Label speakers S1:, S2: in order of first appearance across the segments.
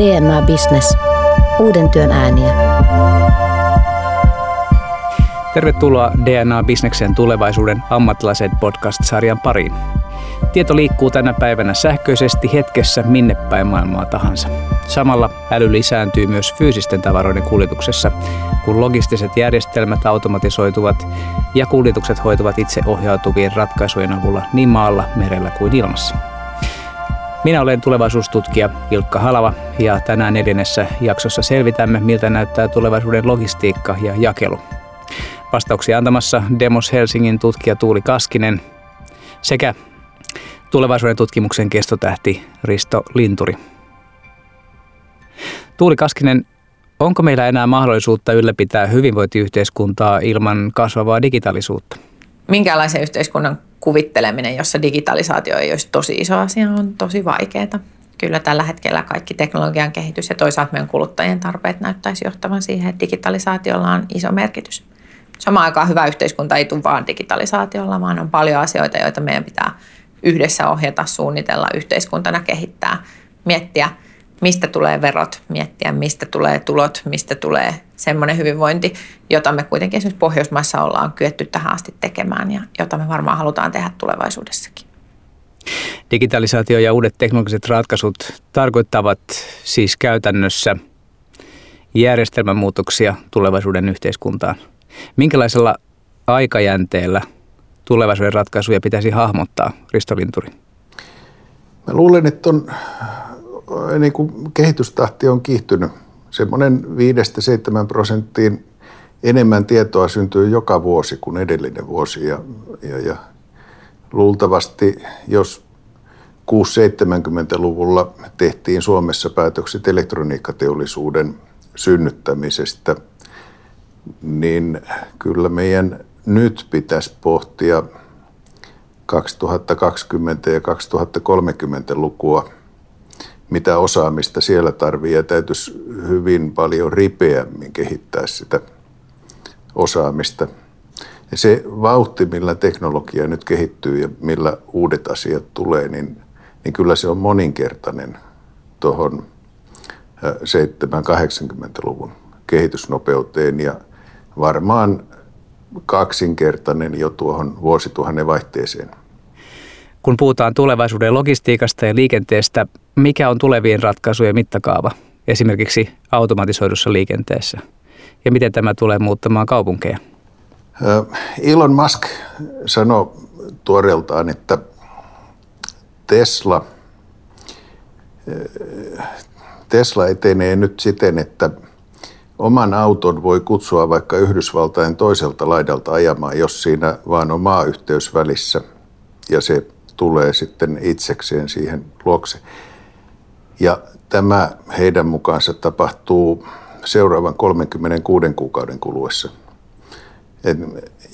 S1: DNA Business. Uuden työn ääniä.
S2: Tervetuloa DNA Bisneksen tulevaisuuden ammattilaiset podcast-sarjan pariin. Tieto liikkuu tänä päivänä sähköisesti hetkessä minne päin maailmaa tahansa. Samalla äly lisääntyy myös fyysisten tavaroiden kuljetuksessa, kun logistiset järjestelmät automatisoituvat ja kuljetukset hoituvat itse ohjautuvien ratkaisujen avulla niin maalla, merellä kuin ilmassa. Minä olen tulevaisuustutkija Ilkka Halava ja tänään neljännessä jaksossa selvitämme, miltä näyttää tulevaisuuden logistiikka ja jakelu. Vastauksia antamassa Demos Helsingin tutkija Tuuli Kaskinen sekä tulevaisuuden tutkimuksen kestotähti Risto Linturi. Tuuli Kaskinen, onko meillä enää mahdollisuutta ylläpitää hyvinvointiyhteiskuntaa ilman kasvavaa digitaalisuutta?
S3: Minkälaisen yhteiskunnan kuvitteleminen, jossa digitalisaatio ei olisi tosi iso asia, on tosi vaikeaa. Kyllä tällä hetkellä kaikki teknologian kehitys ja toisaalta meidän kuluttajien tarpeet näyttäisi johtavan siihen, että digitalisaatiolla on iso merkitys. Samaan aikaan hyvä yhteiskunta ei tule vaan digitalisaatiolla, vaan on paljon asioita, joita meidän pitää yhdessä ohjata, suunnitella, yhteiskuntana kehittää, miettiä, mistä tulee verot, miettiä, mistä tulee tulot, mistä tulee semmoinen hyvinvointi, jota me kuitenkin esimerkiksi Pohjoismaissa ollaan kyetty tähän asti tekemään ja jota me varmaan halutaan tehdä tulevaisuudessakin.
S2: Digitalisaatio ja uudet teknologiset ratkaisut tarkoittavat siis käytännössä järjestelmämuutoksia tulevaisuuden yhteiskuntaan. Minkälaisella aikajänteellä tulevaisuuden ratkaisuja pitäisi hahmottaa, Risto Linturi?
S4: Mä luulen, että on, niin kuin kehitystahti on kiihtynyt. Semmoinen 5-7 prosenttiin enemmän tietoa syntyy joka vuosi kuin edellinen vuosi. Ja, ja, ja luultavasti, jos 6-70-luvulla tehtiin Suomessa päätökset elektroniikkateollisuuden synnyttämisestä, niin kyllä meidän nyt pitäisi pohtia 2020 ja 2030 lukua, mitä osaamista siellä tarvii ja täytyisi hyvin paljon ripeämmin kehittää sitä osaamista. Ja se vauhti, millä teknologia nyt kehittyy ja millä uudet asiat tulee, niin, niin kyllä se on moninkertainen tuohon 7-80-luvun kehitysnopeuteen ja varmaan kaksinkertainen jo tuohon vuosituhannen vaihteeseen.
S2: Kun puhutaan tulevaisuuden logistiikasta ja liikenteestä, mikä on tulevien ratkaisujen mittakaava esimerkiksi automatisoidussa liikenteessä? Ja miten tämä tulee muuttamaan kaupunkeja?
S4: Elon Musk sanoi tuoreeltaan, että Tesla, Tesla etenee nyt siten, että – Oman auton voi kutsua vaikka Yhdysvaltain toiselta laidalta ajamaan, jos siinä vaan on maayhteys välissä ja se tulee sitten itsekseen siihen luokse. Ja tämä heidän mukaansa tapahtuu seuraavan 36 kuukauden kuluessa. Et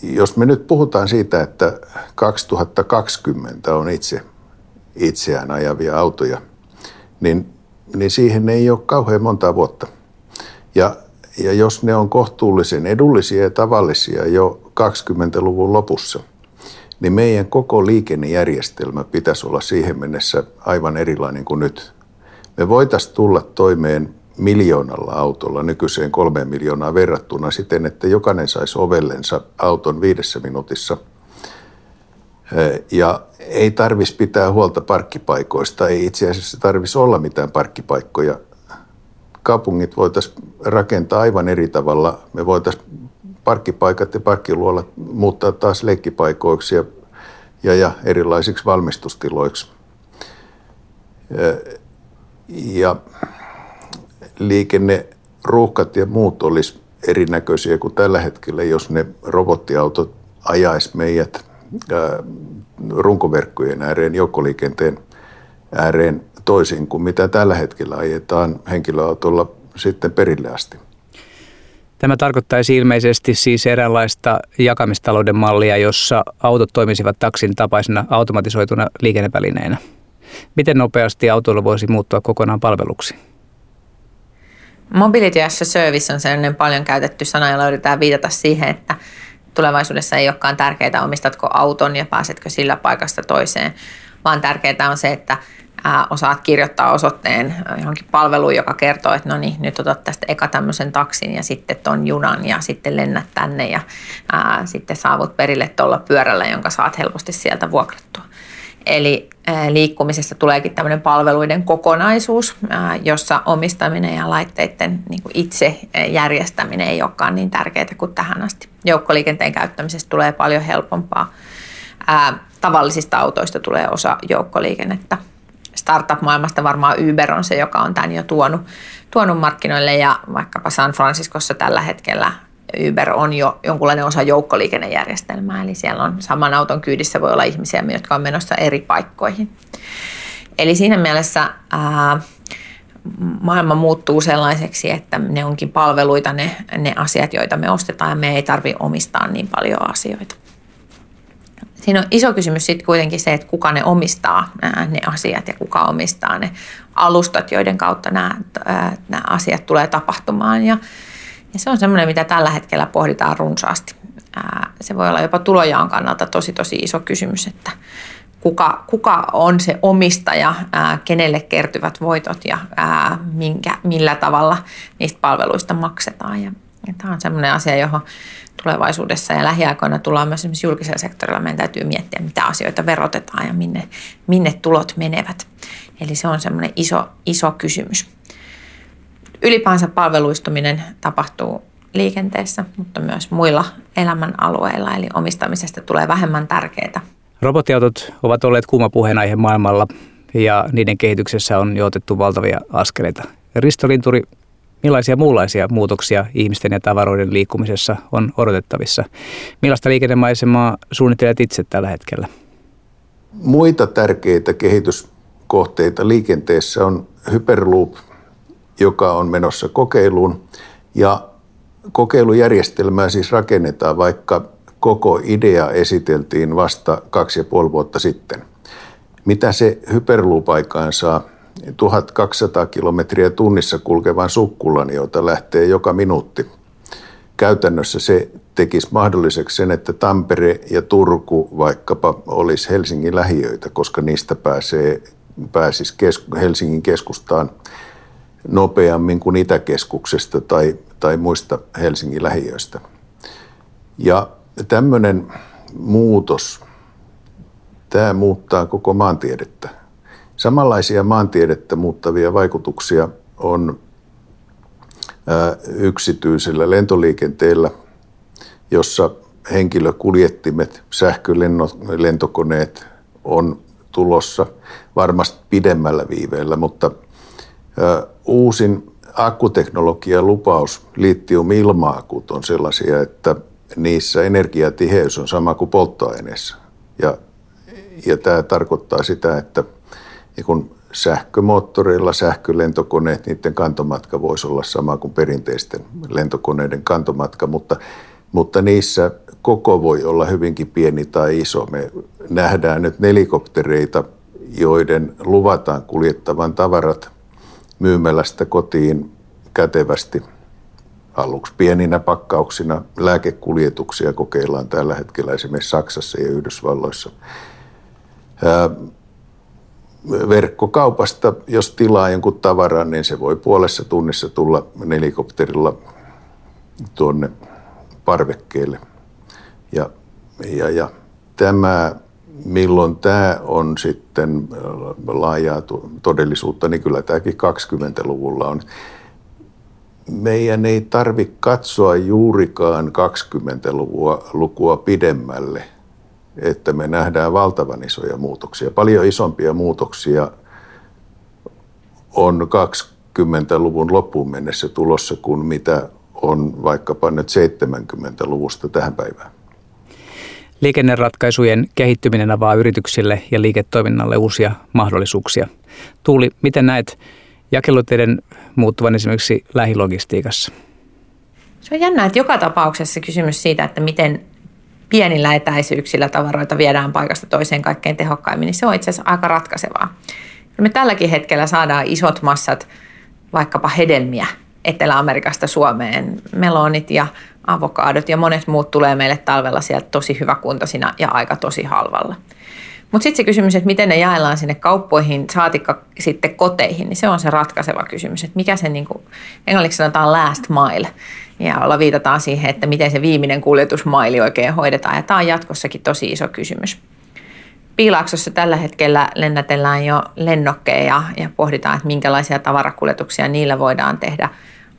S4: jos me nyt puhutaan siitä, että 2020 on itse itseään ajavia autoja, niin, niin siihen ei ole kauhean monta vuotta. Ja ja jos ne on kohtuullisen edullisia ja tavallisia jo 20-luvun lopussa, niin meidän koko liikennejärjestelmä pitäisi olla siihen mennessä aivan erilainen kuin nyt. Me voitaisiin tulla toimeen miljoonalla autolla nykyiseen kolmeen miljoonaa verrattuna siten, että jokainen saisi ovellensa auton viidessä minuutissa. Ja ei tarvitsisi pitää huolta parkkipaikoista, ei itse asiassa tarvitsisi olla mitään parkkipaikkoja kaupungit voitaisiin rakentaa aivan eri tavalla. Me voitaisiin parkkipaikat ja parkkiluolat muuttaa taas leikkipaikoiksi ja, ja, ja erilaisiksi valmistustiloiksi. Ja liikenneruuhkat ja muut olisi erinäköisiä kuin tällä hetkellä, jos ne robottiautot ajaisi meidät runkoverkkojen ääreen, joukkoliikenteen ääreen toisin kuin mitä tällä hetkellä ajetaan henkilöautolla sitten perille asti.
S2: Tämä tarkoittaisi ilmeisesti siis eräänlaista jakamistalouden mallia, jossa autot toimisivat taksin tapaisena automatisoituna liikennevälineenä. Miten nopeasti autoilla voisi muuttua kokonaan palveluksi?
S3: Mobility as a service on sellainen paljon käytetty sana, jolla yritetään viitata siihen, että tulevaisuudessa ei olekaan tärkeää, omistatko auton ja pääsetkö sillä paikasta toiseen, vaan tärkeää on se, että osaat kirjoittaa osoitteen johonkin palveluun, joka kertoo, että no niin, nyt otat tästä eka tämmöisen taksin ja sitten ton junan ja sitten lennät tänne ja ää, sitten saavut perille tuolla pyörällä, jonka saat helposti sieltä vuokrattua. Eli liikkumisesta tuleekin tämmöinen palveluiden kokonaisuus, jossa omistaminen ja laitteiden niin kuin itse järjestäminen ei olekaan niin tärkeää kuin tähän asti. Joukkoliikenteen käyttämisestä tulee paljon helpompaa. Tavallisista autoista tulee osa joukkoliikennettä. Startup-maailmasta varmaan Uber on se, joka on tämän jo tuonut, tuonut markkinoille ja vaikkapa San Franciscossa tällä hetkellä Uber on jo jonkunlainen osa joukkoliikennejärjestelmää, eli siellä on saman auton kyydissä voi olla ihmisiä, jotka on menossa eri paikkoihin. Eli siinä mielessä ää, maailma muuttuu sellaiseksi, että ne onkin palveluita, ne, ne asiat, joita me ostetaan, ja me ei tarvitse omistaa niin paljon asioita. Siinä on iso kysymys sitten kuitenkin se, että kuka ne omistaa ne asiat ja kuka omistaa ne alustat, joiden kautta nämä, nämä asiat tulee tapahtumaan. Ja, ja se on semmoinen, mitä tällä hetkellä pohditaan runsaasti. Se voi olla jopa tulojaon kannalta tosi tosi iso kysymys, että kuka, kuka on se omistaja, kenelle kertyvät voitot ja minkä, millä tavalla niistä palveluista maksetaan. Ja, ja tämä on semmoinen asia, johon tulevaisuudessa ja lähiaikoina tullaan myös esimerkiksi julkisella sektorilla. Meidän täytyy miettiä, mitä asioita verotetaan ja minne, minne tulot menevät. Eli se on semmoinen iso, iso kysymys ylipäänsä palveluistuminen tapahtuu liikenteessä, mutta myös muilla elämän alueilla, eli omistamisesta tulee vähemmän tärkeää.
S2: Robottiautot ovat olleet kuuma puheenaihe maailmalla ja niiden kehityksessä on jo otettu valtavia askeleita. Risto Linturi, millaisia muunlaisia muutoksia ihmisten ja tavaroiden liikkumisessa on odotettavissa? Millaista liikennemaisemaa suunnittelet itse tällä hetkellä?
S4: Muita tärkeitä kehityskohteita liikenteessä on Hyperloop, joka on menossa kokeiluun. Ja kokeilujärjestelmää siis rakennetaan, vaikka koko idea esiteltiin vasta kaksi ja puoli vuotta sitten. Mitä se hyperloop-aikaan saa 1200 kilometriä tunnissa kulkevan sukkulan, jota lähtee joka minuutti. Käytännössä se tekisi mahdolliseksi sen, että Tampere ja Turku vaikkapa olisi Helsingin lähiöitä, koska niistä pääsee, pääsisi Helsingin keskustaan nopeammin kuin Itäkeskuksesta tai, tai muista Helsingin lähiöistä. Ja tämmöinen muutos, tämä muuttaa koko maantiedettä. Samanlaisia maantiedettä muuttavia vaikutuksia on yksityisellä lentoliikenteellä, jossa henkilökuljettimet, sähkölentokoneet on tulossa varmasti pidemmällä viiveellä, mutta uusin akkuteknologian lupaus, litium-ilmaakut on sellaisia, että niissä energiatiheys on sama kuin polttoaineessa. Ja, ja tämä tarkoittaa sitä, että kun sähkömoottoreilla sähkölentokoneet, niiden kantomatka voisi olla sama kuin perinteisten lentokoneiden kantomatka, mutta, mutta niissä koko voi olla hyvinkin pieni tai iso. Me nähdään nyt nelikoptereita, joiden luvataan kuljettavan tavarat myymälästä kotiin kätevästi aluksi pieninä pakkauksina. Lääkekuljetuksia kokeillaan tällä hetkellä esimerkiksi Saksassa ja Yhdysvalloissa. Verkkokaupasta, jos tilaa jonkun tavaran, niin se voi puolessa tunnissa tulla helikopterilla tuonne parvekkeelle. Ja, ja, ja tämä milloin tämä on sitten äh, laajaa todellisuutta, niin kyllä tämäkin 20-luvulla on. Meidän ei tarvitse katsoa juurikaan 20-lukua lukua pidemmälle, että me nähdään valtavan isoja muutoksia. Paljon isompia muutoksia on 20-luvun loppuun mennessä tulossa kuin mitä on vaikkapa nyt 70-luvusta tähän päivään.
S2: Liikenneratkaisujen kehittyminen avaa yrityksille ja liiketoiminnalle uusia mahdollisuuksia. Tuuli, miten näet jakeluteiden muuttuvan esimerkiksi lähilogistiikassa?
S3: Se on jännä, että joka tapauksessa kysymys siitä, että miten pienillä etäisyyksillä tavaroita viedään paikasta toiseen kaikkein tehokkaimmin, niin se on itse asiassa aika ratkaisevaa. Me tälläkin hetkellä saadaan isot massat vaikkapa hedelmiä Etelä-Amerikasta Suomeen, melonit ja avokaadot ja monet muut tulee meille talvella sieltä tosi hyväkuntoisina ja aika tosi halvalla. Mutta sitten se kysymys, että miten ne jaellaan sinne kauppoihin, saatikka sitten koteihin, niin se on se ratkaiseva kysymys, että mikä se niin kuin, englanniksi sanotaan last mile, ja olla viitataan siihen, että miten se viimeinen kuljetusmaili oikein hoidetaan, ja tämä on jatkossakin tosi iso kysymys. Piilaaksossa tällä hetkellä lennätellään jo lennokkeja ja pohditaan, että minkälaisia tavarakuljetuksia niillä voidaan tehdä.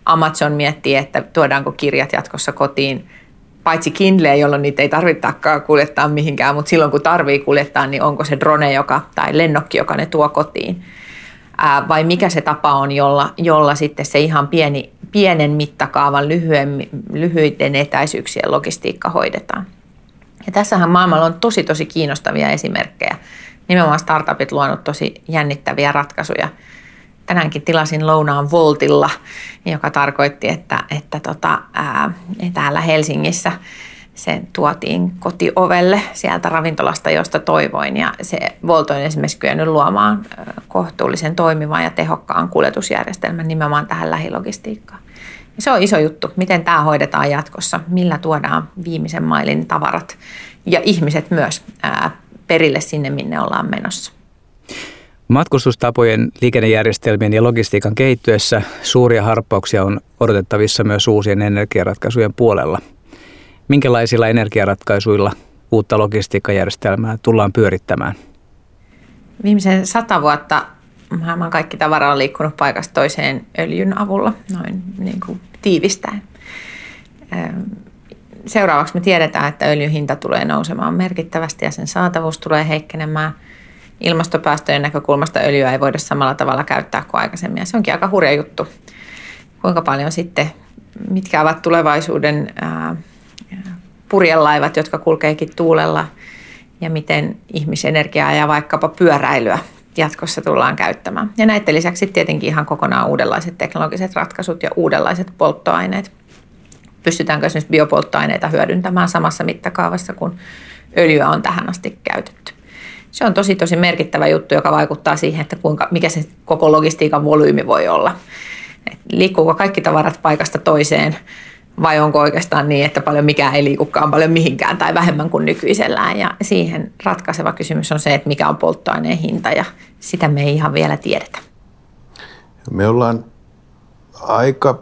S3: Amazon miettii, että tuodaanko kirjat jatkossa kotiin, paitsi Kindle, jolloin niitä ei tarvitakaan kuljettaa mihinkään, mutta silloin kun tarvii kuljettaa, niin onko se drone joka, tai lennokki, joka ne tuo kotiin. Ää, vai mikä se tapa on, jolla, jolla sitten se ihan pieni, pienen mittakaavan lyhyen, lyhyiden etäisyyksien logistiikka hoidetaan. Ja tässähän maailmalla on tosi tosi kiinnostavia esimerkkejä. Nimenomaan startupit luonut tosi jännittäviä ratkaisuja. Tänäänkin tilasin lounaan Voltilla, joka tarkoitti, että, että tota, ää, täällä Helsingissä se tuotiin kotiovelle sieltä ravintolasta, josta toivoin. Ja se Volt on esimerkiksi kyennyt luomaan kohtuullisen toimivan ja tehokkaan kuljetusjärjestelmän nimenomaan tähän lähilogistiikkaan. Ja se on iso juttu, miten tämä hoidetaan jatkossa, millä tuodaan viimeisen mailin tavarat ja ihmiset myös ää, perille sinne, minne ollaan menossa.
S2: Matkustustapojen, liikennejärjestelmien ja logistiikan kehittyessä suuria harppauksia on odotettavissa myös uusien energiaratkaisujen puolella. Minkälaisilla energiaratkaisuilla uutta logistiikkajärjestelmää tullaan pyörittämään?
S3: Viimeisen sata vuotta maailman kaikki tavara on liikkunut paikasta toiseen öljyn avulla, noin niin kuin tiivistäen. Seuraavaksi me tiedetään, että öljyn hinta tulee nousemaan merkittävästi ja sen saatavuus tulee heikkenemään. Ilmastopäästöjen näkökulmasta öljyä ei voida samalla tavalla käyttää kuin aikaisemmin ja se onkin aika hurja juttu. Kuinka paljon sitten, mitkä ovat tulevaisuuden purjelaivat, jotka kulkeekin tuulella ja miten ihmisenergiaa ja vaikkapa pyöräilyä jatkossa tullaan käyttämään. Ja näiden lisäksi tietenkin ihan kokonaan uudenlaiset teknologiset ratkaisut ja uudenlaiset polttoaineet. Pystytäänkö esimerkiksi biopolttoaineita hyödyntämään samassa mittakaavassa kuin öljyä on tähän asti käytetty. Se on tosi tosi merkittävä juttu, joka vaikuttaa siihen, että kuinka, mikä se koko logistiikan volyymi voi olla. Et liikkuuko kaikki tavarat paikasta toiseen vai onko oikeastaan niin, että paljon mikään ei liikukaan paljon mihinkään tai vähemmän kuin nykyisellään. Ja siihen ratkaiseva kysymys on se, että mikä on polttoaineen hinta ja sitä me ei ihan vielä tiedetä.
S4: Me ollaan aika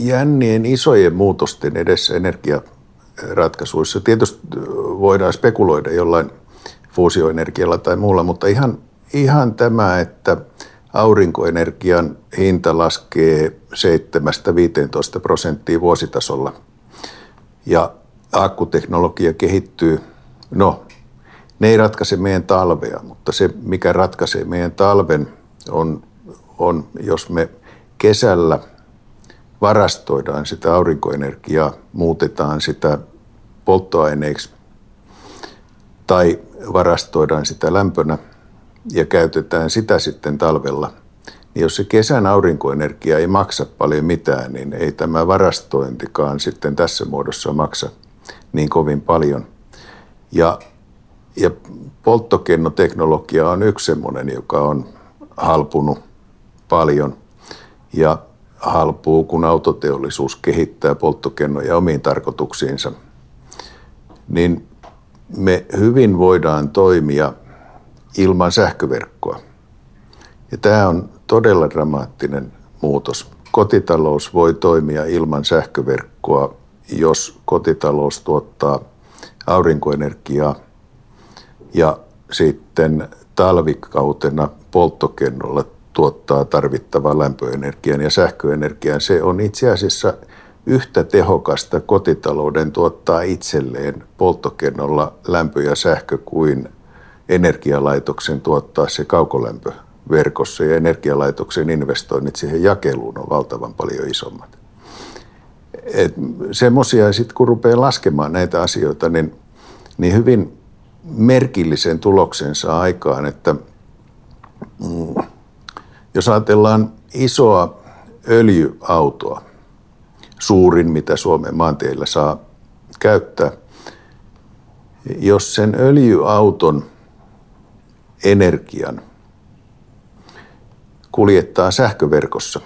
S4: jännien isojen muutosten edessä energiaratkaisuissa. Tietysti voidaan spekuloida jollain fuusioenergialla tai muulla, mutta ihan, ihan tämä, että aurinkoenergian hinta laskee 7-15 prosenttia vuositasolla ja akkuteknologia kehittyy. No, ne ei ratkaise meidän talvea, mutta se, mikä ratkaisee meidän talven, on, on jos me kesällä varastoidaan sitä aurinkoenergiaa, muutetaan sitä polttoaineiksi tai varastoidaan sitä lämpönä ja käytetään sitä sitten talvella, niin jos se kesän aurinkoenergia ei maksa paljon mitään, niin ei tämä varastointikaan sitten tässä muodossa maksa niin kovin paljon. Ja ja polttokennoteknologia on yksi semmoinen, joka on halpunut paljon ja halpuu, kun autoteollisuus kehittää polttokennoja omiin tarkoituksiinsa. Niin me hyvin voidaan toimia ilman sähköverkkoa. Ja tämä on todella dramaattinen muutos. Kotitalous voi toimia ilman sähköverkkoa, jos kotitalous tuottaa aurinkoenergiaa ja sitten talvikautena polttokennolla tuottaa tarvittavan lämpöenergian ja sähköenergian. Se on itse asiassa yhtä tehokasta kotitalouden tuottaa itselleen polttokennolla lämpö ja sähkö kuin energialaitoksen tuottaa se kaukolämpö verkossa ja energialaitoksen investoinnit siihen jakeluun on valtavan paljon isommat. Semmoisia sitten kun rupeaa laskemaan näitä asioita, niin, niin hyvin merkillisen tuloksensa aikaan, että mm, jos ajatellaan isoa öljyautoa, suurin mitä Suomen maanteillä saa käyttää, jos sen öljyauton energian kuljettaa sähköverkossa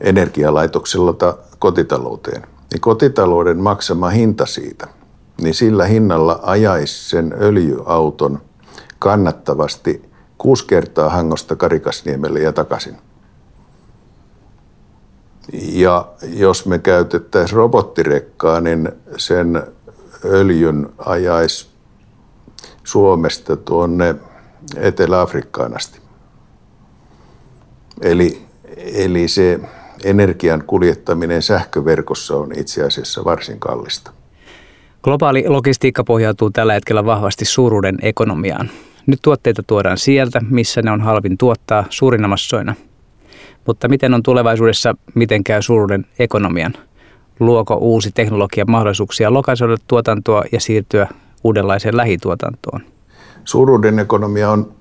S4: energialaitoksella kotitalouteen, niin kotitalouden maksama hinta siitä – niin sillä hinnalla ajaisi sen öljyauton kannattavasti kuusi kertaa Hangosta Karikasniemelle ja takaisin. Ja jos me käytettäisiin robottirekkaa, niin sen öljyn ajaisi Suomesta tuonne Etelä-Afrikkaan asti. Eli, eli se energian kuljettaminen sähköverkossa on itse asiassa varsin kallista.
S2: Globaali logistiikka pohjautuu tällä hetkellä vahvasti suuruuden ekonomiaan. Nyt tuotteita tuodaan sieltä, missä ne on halvin tuottaa suurina massoina. Mutta miten on tulevaisuudessa, miten käy suuruuden ekonomian? Luoko uusi teknologia mahdollisuuksia lokalisoida tuotantoa ja siirtyä uudenlaiseen lähituotantoon?
S4: Suuruuden ekonomia on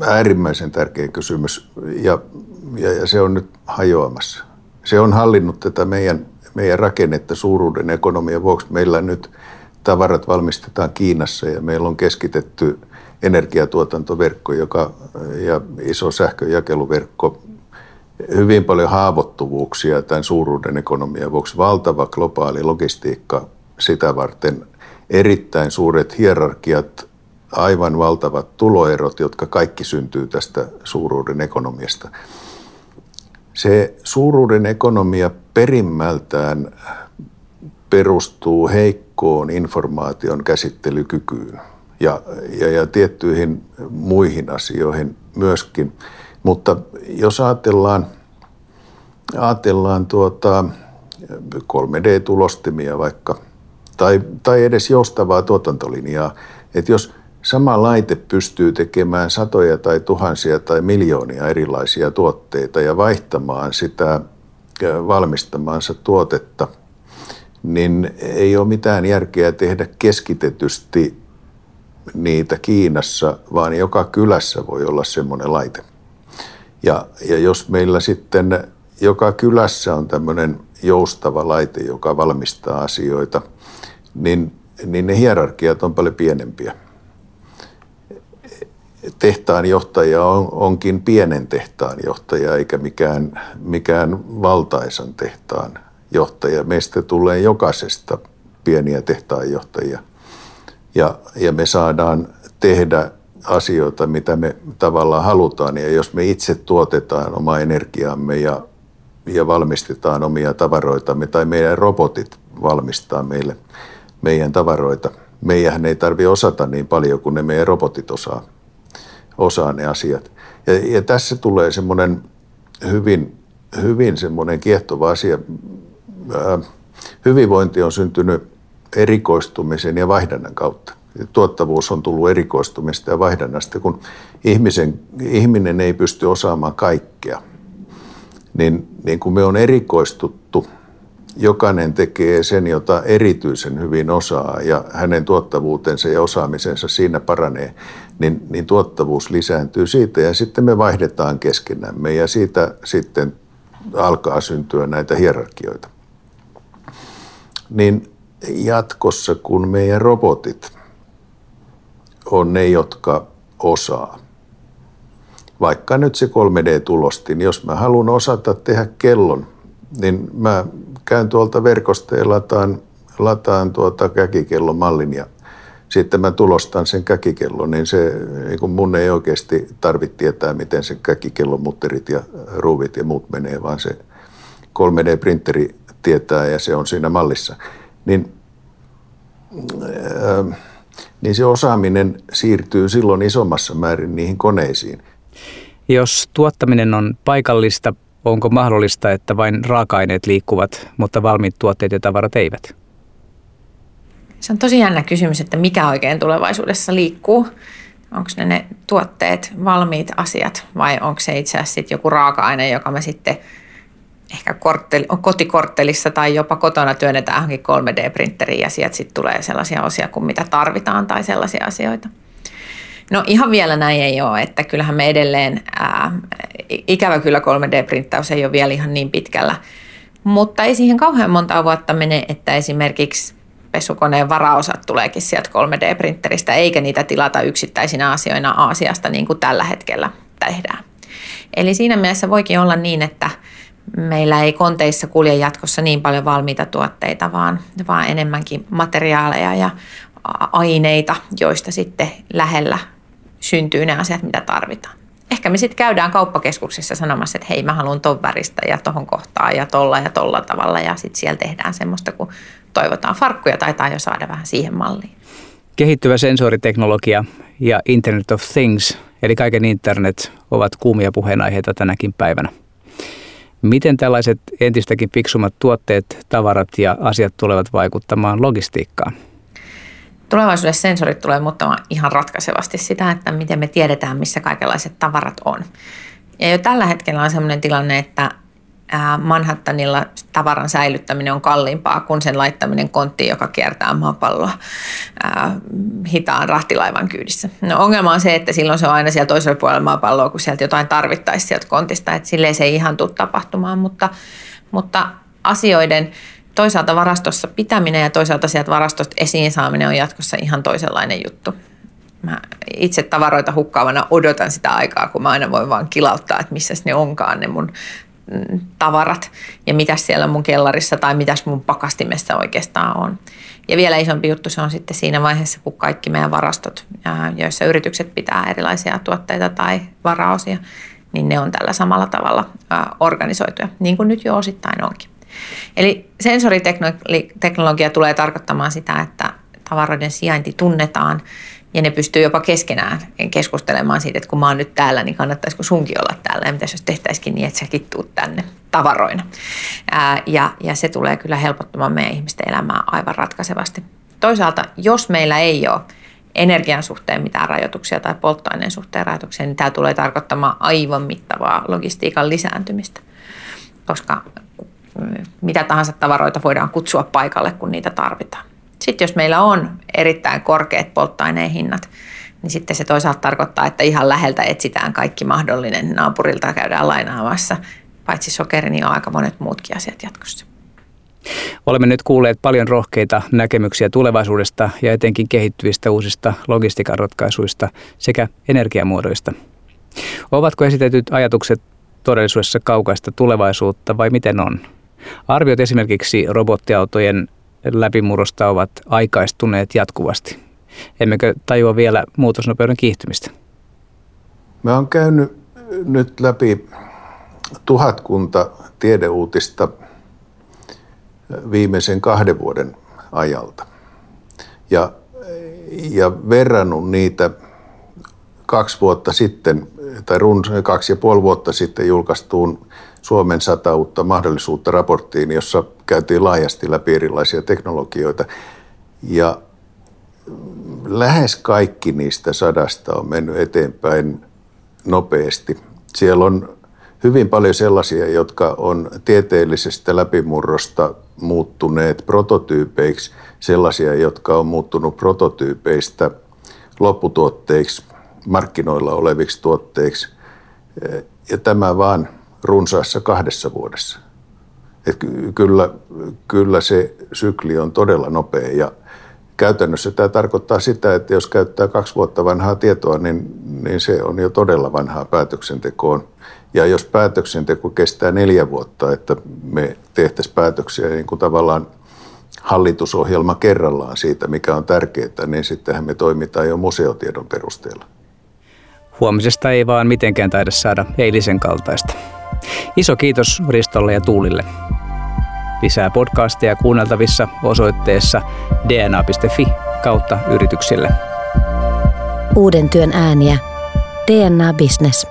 S4: äärimmäisen tärkeä kysymys ja, ja, ja se on nyt hajoamassa. Se on hallinnut tätä meidän, meidän rakennetta suuruuden ekonomian vuoksi. Meillä nyt tavarat valmistetaan Kiinassa ja meillä on keskitetty energiatuotantoverkko joka, ja iso sähköjakeluverkko. Hyvin paljon haavoittuvuuksia tämän suuruuden ekonomian vuoksi. Valtava globaali logistiikka sitä varten. Erittäin suuret hierarkiat aivan valtavat tuloerot, jotka kaikki syntyy tästä suuruuden ekonomiasta. Se suuruuden ekonomia perimmältään perustuu heikkoon informaation käsittelykykyyn ja, ja, ja tiettyihin muihin asioihin myöskin. Mutta jos ajatellaan, ajatellaan tuota 3D-tulostimia vaikka, tai, tai edes joustavaa tuotantolinjaa, että jos sama laite pystyy tekemään satoja tai tuhansia tai miljoonia erilaisia tuotteita ja vaihtamaan sitä valmistamaansa tuotetta, niin ei ole mitään järkeä tehdä keskitetysti niitä Kiinassa, vaan joka kylässä voi olla semmoinen laite. Ja, ja jos meillä sitten joka kylässä on tämmöinen joustava laite, joka valmistaa asioita, niin, niin ne hierarkiat on paljon pienempiä tehtaan johtaja on, onkin pienen tehtaan johtaja eikä mikään, mikään valtaisan tehtaan johtaja. Meistä tulee jokaisesta pieniä tehtaanjohtajia ja, ja me saadaan tehdä asioita, mitä me tavallaan halutaan. Ja jos me itse tuotetaan oma energiamme ja, ja valmistetaan omia tavaroitamme tai meidän robotit valmistaa meille meidän tavaroita, meidän ei tarvitse osata niin paljon kuin ne meidän robotit osaa osaa ne asiat. Ja, ja tässä tulee semmoinen hyvin, hyvin semmoinen kiehtova asia. hyvinvointi on syntynyt erikoistumisen ja vaihdannan kautta. Tuottavuus on tullut erikoistumista ja vaihdannasta. Kun ihmisen, ihminen ei pysty osaamaan kaikkea, niin, niin kun me on erikoistuttu, jokainen tekee sen, jota erityisen hyvin osaa ja hänen tuottavuutensa ja osaamisensa siinä paranee, niin, niin tuottavuus lisääntyy siitä ja sitten me vaihdetaan keskenämme ja siitä sitten alkaa syntyä näitä hierarkioita. Niin jatkossa, kun meidän robotit on ne, jotka osaa, vaikka nyt se 3D-tulosti, niin jos mä haluan osata tehdä kellon, niin mä käyn tuolta verkosta ja lataan, lataan tuota käkikellon mallin ja sitten mä tulostan sen käkikellon, niin se, niin kun mun ei oikeasti tarvitse tietää, miten se käkikellon mutterit ja ruuvit ja muut menee, vaan se 3D-printeri tietää ja se on siinä mallissa. Niin, äh, niin se osaaminen siirtyy silloin isommassa määrin niihin koneisiin.
S2: Jos tuottaminen on paikallista, onko mahdollista, että vain raaka-aineet liikkuvat, mutta valmiit tuotteet ja tavarat eivät?
S3: Se on tosi jännä kysymys, että mikä oikein tulevaisuudessa liikkuu. Onko ne ne tuotteet, valmiit asiat vai onko se itse asiassa sit joku raaka-aine, joka me sitten ehkä kortteli, kotikorttelissa tai jopa kotona työnnetään johonkin 3D-printeriin ja sieltä sitten tulee sellaisia osia kuin mitä tarvitaan tai sellaisia asioita. No ihan vielä näin ei ole, että kyllähän me edelleen, ää, ikävä kyllä 3D-printtaus ei ole vielä ihan niin pitkällä, mutta ei siihen kauhean monta vuotta mene, että esimerkiksi pesukoneen varaosat tuleekin sieltä 3D-printteristä, eikä niitä tilata yksittäisinä asioina Aasiasta niin kuin tällä hetkellä tehdään. Eli siinä mielessä voikin olla niin, että meillä ei konteissa kulje jatkossa niin paljon valmiita tuotteita, vaan, vaan enemmänkin materiaaleja ja aineita, joista sitten lähellä syntyy ne asiat, mitä tarvitaan. Ehkä me sitten käydään kauppakeskuksessa sanomassa, että hei mä haluan ton väristä ja tohon kohtaan ja tolla ja tolla tavalla ja sitten siellä tehdään semmoista, kun toivotaan farkkuja, taitaa jo saada vähän siihen malliin.
S2: Kehittyvä sensoriteknologia ja Internet of Things, eli kaiken internet, ovat kuumia puheenaiheita tänäkin päivänä. Miten tällaiset entistäkin fiksummat tuotteet, tavarat ja asiat tulevat vaikuttamaan logistiikkaan?
S3: Tulevaisuudessa sensorit tulee muuttamaan ihan ratkaisevasti sitä, että miten me tiedetään, missä kaikenlaiset tavarat on. Ja jo tällä hetkellä on sellainen tilanne, että Manhattanilla tavaran säilyttäminen on kalliimpaa kuin sen laittaminen konttiin, joka kiertää maapalloa hitaan rahtilaivan kyydissä. No ongelma on se, että silloin se on aina siellä toisella puolella maapalloa, kun sieltä jotain tarvittaisiin sieltä kontista, että silleen se ei ihan tule tapahtumaan, mutta, mutta asioiden toisaalta varastossa pitäminen ja toisaalta sieltä varastosta esiin saaminen on jatkossa ihan toisenlainen juttu. Mä itse tavaroita hukkaavana odotan sitä aikaa, kun mä aina voin vaan kilauttaa, että missä ne onkaan ne mun tavarat ja mitä siellä mun kellarissa tai mitäs mun pakastimessa oikeastaan on. Ja vielä isompi juttu se on sitten siinä vaiheessa, kun kaikki meidän varastot, joissa yritykset pitää erilaisia tuotteita tai varaosia, niin ne on tällä samalla tavalla organisoituja, niin kuin nyt jo osittain onkin. Eli sensoriteknologia tulee tarkoittamaan sitä, että tavaroiden sijainti tunnetaan ja ne pystyy jopa keskenään keskustelemaan siitä, että kun mä oon nyt täällä, niin kannattaisiko sunkin olla täällä ja mitä jos tehtäisikin niin, että säkin tuut tänne tavaroina. Ää, ja, ja se tulee kyllä helpottamaan meidän ihmisten elämää aivan ratkaisevasti. Toisaalta, jos meillä ei ole energian suhteen mitään rajoituksia tai polttoaineen suhteen rajoituksia, niin tämä tulee tarkoittamaan aivan mittavaa logistiikan lisääntymistä, koska mitä tahansa tavaroita voidaan kutsua paikalle, kun niitä tarvitaan. Sitten jos meillä on erittäin korkeat polttoaineen hinnat, niin sitten se toisaalta tarkoittaa, että ihan läheltä etsitään kaikki mahdollinen naapurilta käydään lainaamassa. Paitsi sokeri, niin on aika monet muutkin asiat jatkossa.
S2: Olemme nyt kuulleet paljon rohkeita näkemyksiä tulevaisuudesta ja etenkin kehittyvistä uusista logistiikan ratkaisuista sekä energiamuodoista. Ovatko esitetyt ajatukset todellisuudessa kaukaista tulevaisuutta vai miten on? Arviot esimerkiksi robottiautojen läpimurrosta ovat aikaistuneet jatkuvasti. Emmekö tajua vielä muutosnopeuden kiihtymistä?
S4: Mä oon käynyt nyt läpi tuhatkunta tiedeuutista viimeisen kahden vuoden ajalta. Ja, ja verrannut niitä kaksi vuotta sitten, tai run, kaksi ja puoli vuotta sitten julkaistuun Suomen sata uutta mahdollisuutta raporttiin, jossa käytiin laajasti läpi erilaisia teknologioita. Ja lähes kaikki niistä sadasta on mennyt eteenpäin nopeasti. Siellä on hyvin paljon sellaisia, jotka on tieteellisestä läpimurrosta muuttuneet prototyypeiksi, sellaisia, jotka on muuttunut prototyypeistä lopputuotteiksi, markkinoilla oleviksi tuotteiksi. Ja tämä vaan runsaassa kahdessa vuodessa. Et kyllä, kyllä se sykli on todella nopea ja käytännössä tämä tarkoittaa sitä, että jos käyttää kaksi vuotta vanhaa tietoa, niin, niin se on jo todella vanhaa päätöksentekoon. Ja jos päätöksenteko kestää neljä vuotta, että me tehtäisiin päätöksiä niin kuin tavallaan hallitusohjelma kerrallaan siitä, mikä on tärkeää, niin sittenhän me toimitaan jo museotiedon perusteella.
S2: Huomisesta ei vaan mitenkään taida saada eilisen kaltaista. Iso kiitos Ristolle ja Tuulille. Lisää podcasteja kuunneltavissa osoitteessa dna.fi kautta yrityksille.
S1: Uuden työn ääniä. DNA Business.